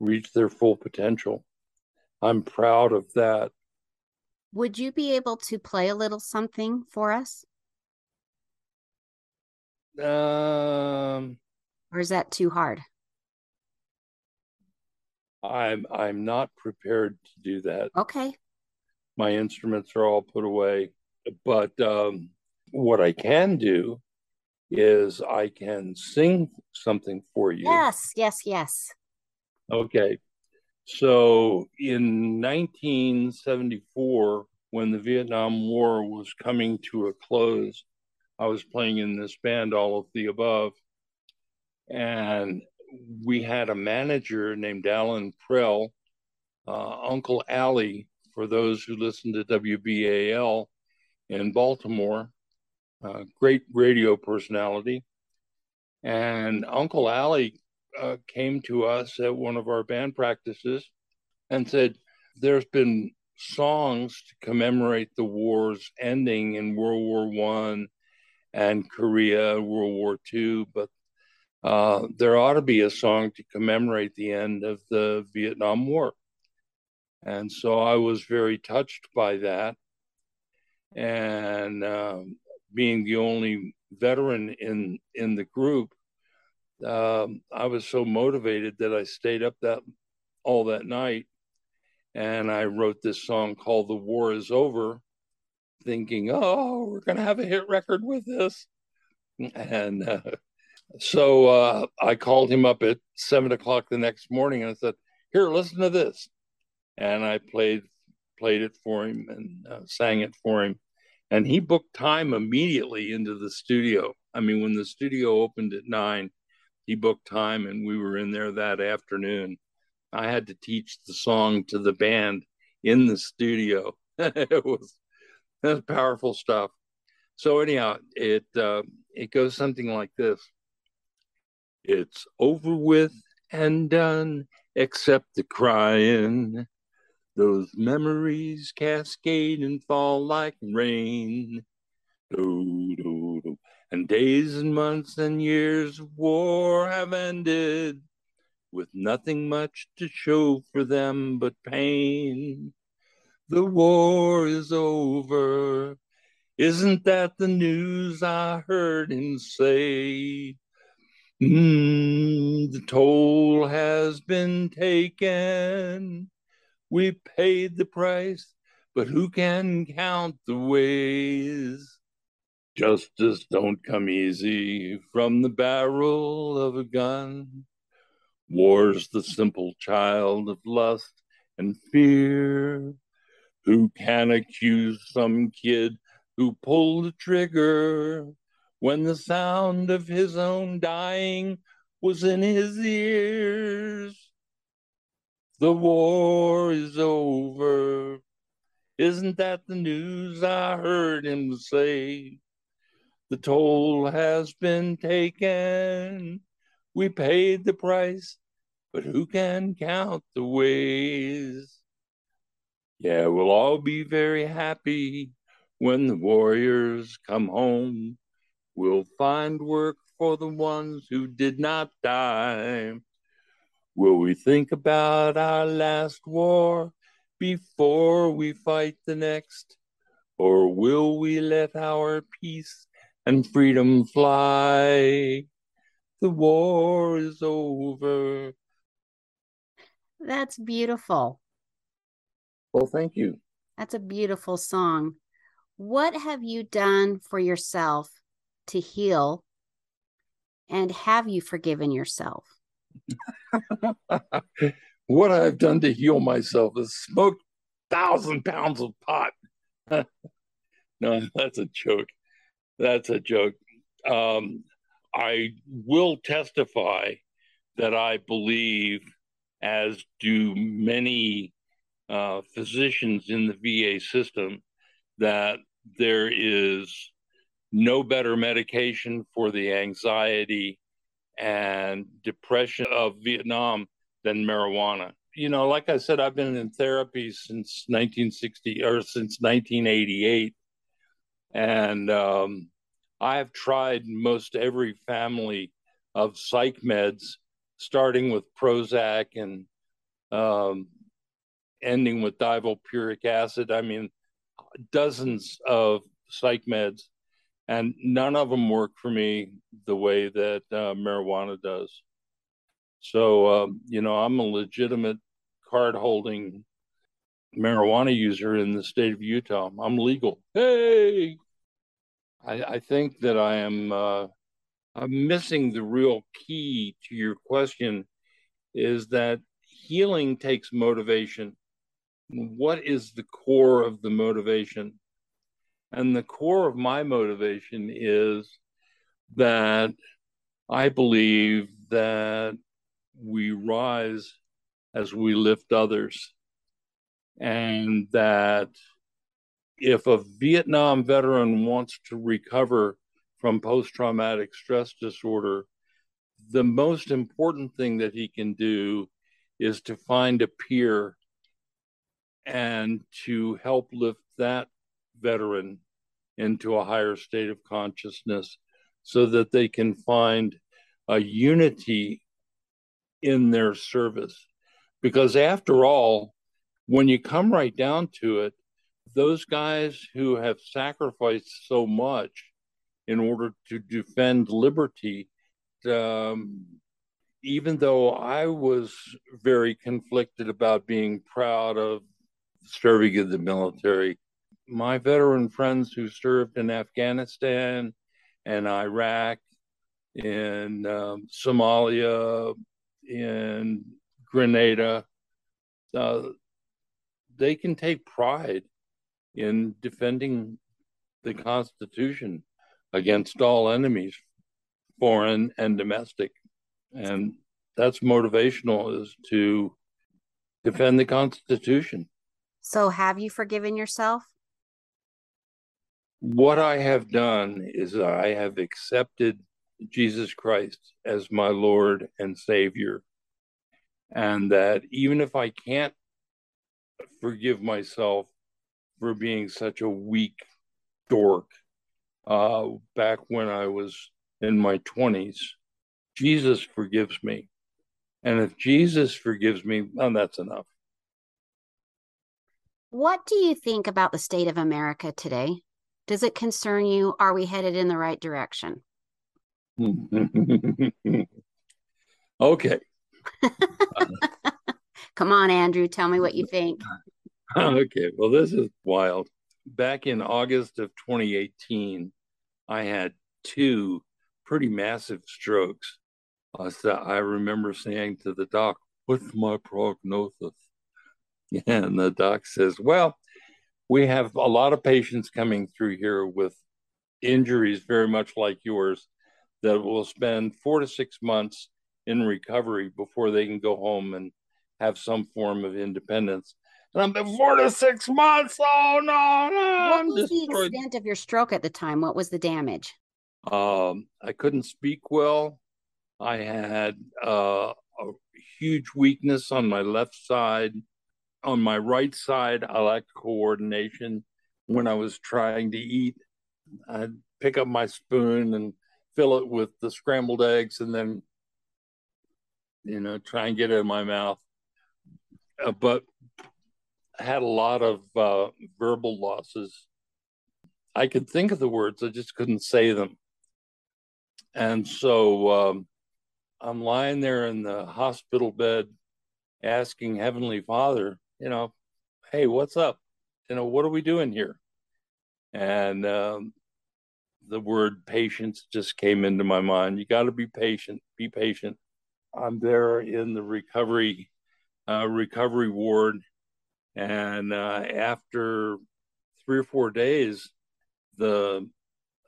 Speaker 2: reach their full potential. I'm proud of that.
Speaker 1: Would you be able to play a little something for us?
Speaker 2: Um,
Speaker 1: or is that too hard?
Speaker 2: I'm I'm not prepared to do that.
Speaker 1: Okay.
Speaker 2: My instruments are all put away, but um, what I can do is I can sing something for you.
Speaker 1: Yes, yes, yes.
Speaker 2: Okay. So in 1974, when the Vietnam War was coming to a close, I was playing in this band, All of the Above. And we had a manager named Alan Prell, uh, Uncle Allie, for those who listen to WBAL in Baltimore, uh, great radio personality. And Uncle Allie uh, came to us at one of our band practices and said, There's been songs to commemorate the war's ending in World War One and Korea, World War II, but uh, there ought to be a song to commemorate the end of the Vietnam War. And so I was very touched by that. And um, being the only veteran in in the group, um, I was so motivated that I stayed up that all that night, and I wrote this song called "The War Is Over," thinking, "Oh, we're gonna have a hit record with this," and uh, so uh, I called him up at seven o'clock the next morning and I said, "Here, listen to this," and I played played it for him and uh, sang it for him, and he booked time immediately into the studio. I mean, when the studio opened at nine, he booked time, and we were in there that afternoon. I had to teach the song to the band in the studio. *laughs* it was that's powerful stuff. So anyhow, it uh, it goes something like this. It's over with and done, except the crying. Those memories cascade and fall like rain. Do, do, do. And days and months and years of war have ended with nothing much to show for them but pain. The war is over. Isn't that the news I heard him say? Mm, the toll has been taken. We paid the price, but who can count the ways? Justice don't come easy from the barrel of a gun. War's the simple child of lust and fear. Who can accuse some kid who pulled the trigger? when the sound of his own dying was in his ears. The war is over. Isn't that the news I heard him say? The toll has been taken. We paid the price, but who can count the ways? Yeah, we'll all be very happy when the warriors come home We'll find work for the ones who did not die. Will we think about our last war before we fight the next? Or will we let our peace and freedom fly? The war is over.
Speaker 1: That's beautiful.
Speaker 2: Well, thank you.
Speaker 1: That's a beautiful song. What have you done for yourself to heal? And have you forgiven yourself? *laughs*
Speaker 2: what I've done to heal myself is smoke thousand pounds of pot. *laughs* no, that's a joke. That's a joke. Um, I will testify that I believe, as do many uh, physicians in the VA system, that there is no better medication for the anxiety and depression of Vietnam than marijuana. You know, like I said, I've been in therapy since 1960 or since 1988. And um, I've tried most every family of psych meds, starting with Prozac and um, ending with divulpuric acid. I mean, dozens of psych meds and none of them work for me the way that uh, marijuana does. So, um, you know, I'm a legitimate card holding marijuana user in the state of Utah. I'm legal. Hey, I, I think that I am. Uh, I'm missing the real key to your question. Is that healing takes motivation? What is the core of the motivation? And the core of my motivation is that I believe that we rise as we lift others. And that if a Vietnam veteran wants to recover from post traumatic stress disorder, the most important thing that he can do is to find a peer and to help lift that veteran into a higher state of consciousness so that they can find a unity in their service. Because after all, when you come right down to it, those guys who have sacrificed so much in order to defend liberty, um, even though I was very conflicted about being proud of serving in the military, my veteran friends who served in Afghanistan and Iraq, in um, Somalia, in Grenada, uh, they can take pride in defending the Constitution against all enemies, foreign and domestic. And that's motivational is to defend the Constitution.
Speaker 1: So, have you forgiven yourself?
Speaker 2: What I have done is I have accepted Jesus Christ as my Lord and Savior. And that even if I can't forgive myself for being such a weak dork uh, back when I was in my 20s, Jesus forgives me. And if Jesus forgives me, well, that's enough.
Speaker 1: What do you think about the state of America today? Does it concern you? Are we headed in the right direction? *laughs*
Speaker 2: okay. *laughs*
Speaker 1: Come on, Andrew. Tell me what you think. *laughs*
Speaker 2: okay. Well, this is wild. Back in August of 2018, I had two pretty massive strokes. Uh, so I remember saying to the doc, What's my prognosis? And the doc says, Well, we have a lot of patients coming through here with injuries very much like yours that will spend four to six months in recovery before they can go home and have some form of independence. And I'm been four to six months. Oh no, no.
Speaker 1: What was the extent of your stroke at the time? What was the damage?
Speaker 2: Um, I couldn't speak well. I had uh, a huge weakness on my left side on my right side, I lacked coordination. When I was trying to eat, I'd pick up my spoon and fill it with the scrambled eggs and then, you know, try and get it in my mouth. Uh, but I had a lot of uh, verbal losses. I could think of the words, I just couldn't say them. And so um, I'm lying there in the hospital bed asking Heavenly Father, you know, hey, what's up? You know, what are we doing here? And um, the word patience just came into my mind. You got to be patient, be patient. I'm there in the recovery uh, recovery ward. And uh, after three or four days, the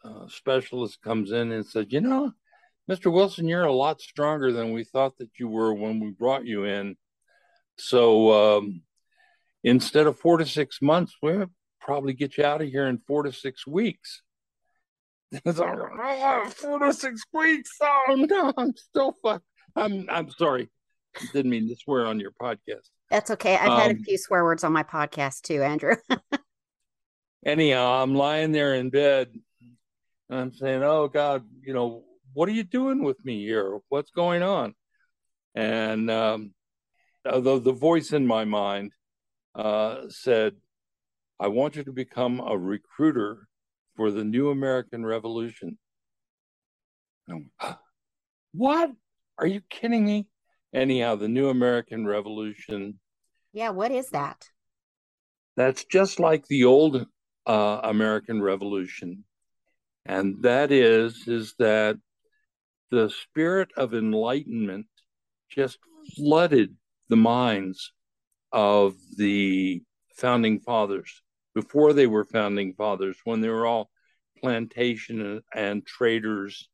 Speaker 2: uh, specialist comes in and says, You know, Mr. Wilson, you're a lot stronger than we thought that you were when we brought you in. So um, instead of four to six months, we'll probably get you out of here in four to six weeks. *laughs* It's like, oh, four to six weeks. Oh *laughs* no, I'm still fucked. I'm I'm sorry. Didn't mean to swear on your podcast.
Speaker 1: That's okay. I've um, had a um, few swear words on my podcast too, Andrew. *laughs*
Speaker 2: anyhow, I'm lying there in bed and I'm saying, Oh God, you know, what are you doing with me here? What's going on? And um, the, the voice in my mind uh, said, I want you to become a recruiter for the new American Revolution. what? Are you kidding me? Anyhow, the new American Revolution.
Speaker 1: Yeah, what is that?
Speaker 2: That's just like the old uh, American Revolution. And that is, is that the spirit of enlightenment just flooded the minds of the founding fathers before they were founding fathers, when they were all plantation and, and traders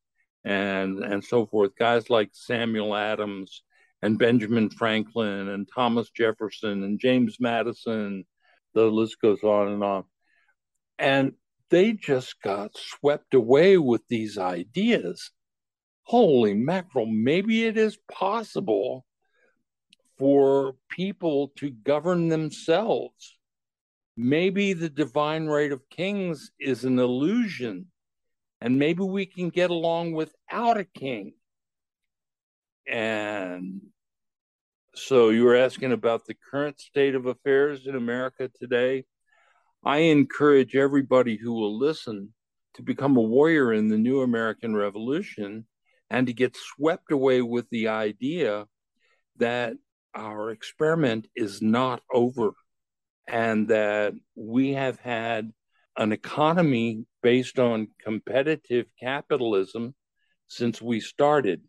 Speaker 2: and and so forth. Guys like Samuel Adams and Benjamin Franklin and Thomas Jefferson and James Madison. The list goes on and on. And they just got swept away with these ideas. Holy mackerel, maybe it is possible for people to govern themselves. Maybe the divine right of kings is an illusion, and maybe we can get along without a king. And so you were asking about the current state of affairs in America today. I encourage everybody who will listen to become a warrior in the new American Revolution and to get swept away with the idea that our experiment is not over and that we have had an economy based on competitive capitalism since we started.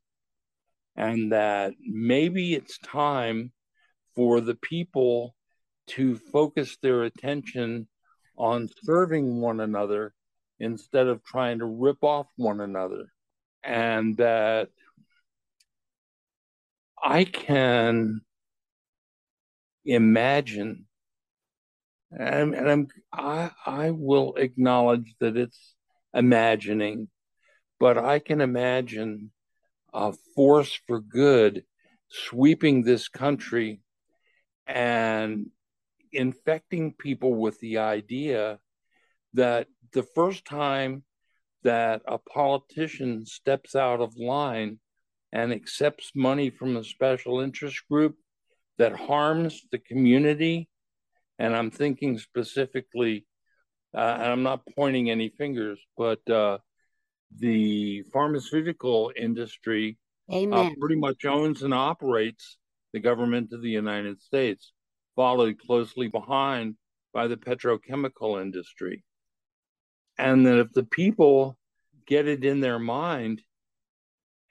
Speaker 2: And that maybe it's time for the people to focus their attention on serving one another instead of trying to rip off one another. And that I can imagine and, and I'm I I will acknowledge that it's imagining, but I can imagine a force for good sweeping this country and infecting people with the idea that the first time that a politician steps out of line and accepts money from a special interest group that harms the community. And I'm thinking specifically, uh, and I'm not pointing any fingers, but uh, the pharmaceutical industry uh, pretty much owns and operates the government of the United States, followed closely behind by the petrochemical industry. And that if the people get it in their mind,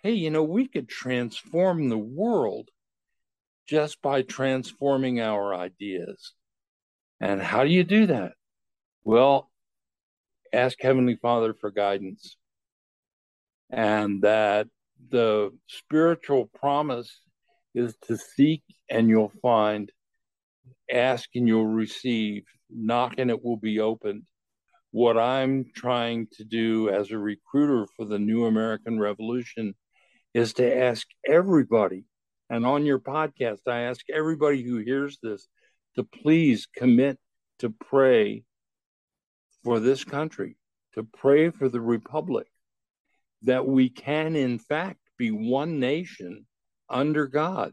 Speaker 2: hey, you know, we could transform the world just by transforming our ideas. And how do you do that? Well, ask Heavenly Father for guidance. And that the spiritual promise is to seek and you'll find, ask and you'll receive, knock and it will be opened. What I'm trying to do as a recruiter for the New American Revolution is to ask everybody and on your podcast, I ask everybody who hears this to please commit to pray for this country, to pray for the republic, that we can, in fact, be one nation under God,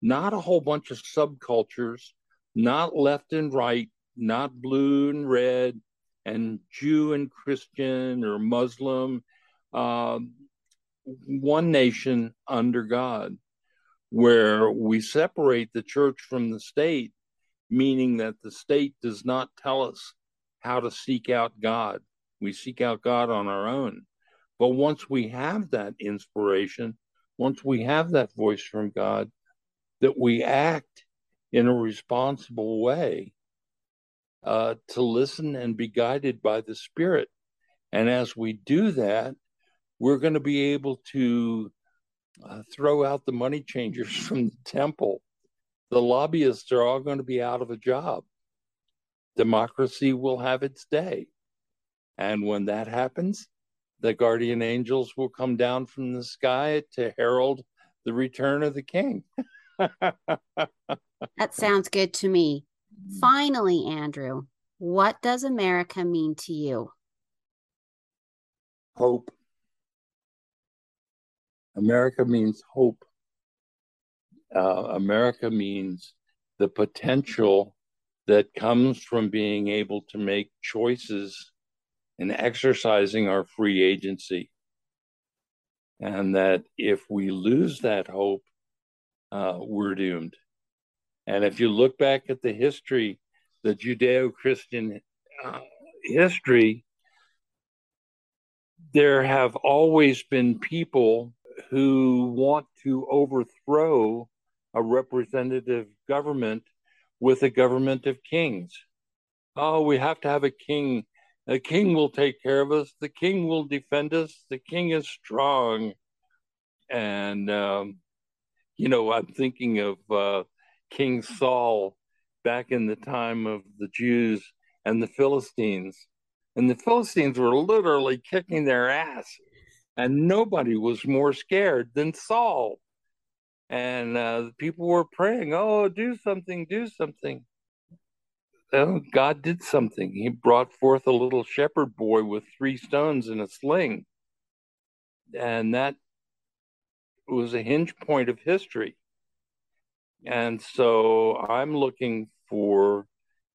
Speaker 2: not a whole bunch of subcultures, not left and right, not blue and red, and Jew and Christian or Muslim, uh, one nation under God where we separate the church from the state, meaning that the state does not tell us how to seek out God. We seek out God on our own. But once we have that inspiration, once we have that voice from God, that we act in a responsible way uh, to listen and be guided by the Spirit. And as we do that, we're going to be able to uh, throw out the money changers *laughs* from the temple. The lobbyists are all going to be out of a job. Democracy will have its day. And when that happens, the guardian angels will come down from the sky to herald the return of the king. *laughs*
Speaker 1: that sounds good to me. Finally, Andrew, what does America mean to you?
Speaker 2: Hope. America means hope. Uh, America means the potential that comes from being able to make choices and exercising our free agency. And that if we lose that hope, uh, we're doomed. And if you look back at the history, the Judeo Christian uh, history, there have always been people who want to overthrow a representative government with a government of kings. Oh, we have to have a king. The king will take care of us. The king will defend us. The king is strong. And, um, you know, I'm thinking of uh, King Saul back in the time of the Jews and the Philistines. And the Philistines were literally kicking their ass and nobody was more scared than Saul. And uh, people were praying, "Oh, do something, do something." Well, God did something. He brought forth a little shepherd boy with three stones and a sling, and that was a hinge point of history. And so I'm looking for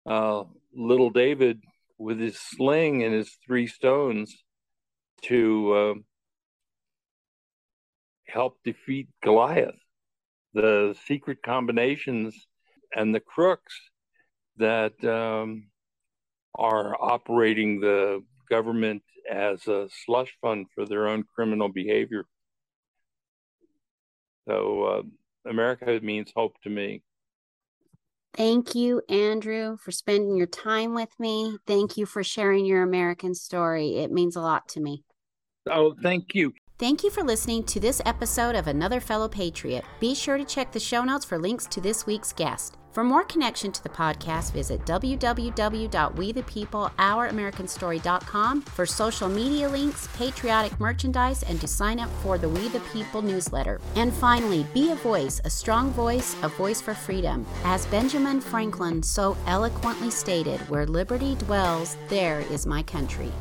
Speaker 2: uh, little David with his sling and his three stones to uh, help defeat Goliath. The secret combinations and the crooks that um, are operating the government as a slush fund for their own criminal behavior. So, uh, America means hope to me.
Speaker 1: Thank you, Andrew, for spending your time with me. Thank you for sharing your American story. It means a lot to me.
Speaker 2: Oh, thank you.
Speaker 1: Thank you for listening to this episode of Another Fellow Patriot. Be sure to check the show notes for links to this week's guest. For more connection to the podcast, visit www.wethepeopleouramericanstory.com for social media links, patriotic merchandise, and to sign up for the We the People newsletter. And finally, be a voice, a strong voice, a voice for freedom. As Benjamin Franklin so eloquently stated, where liberty dwells, there is my country.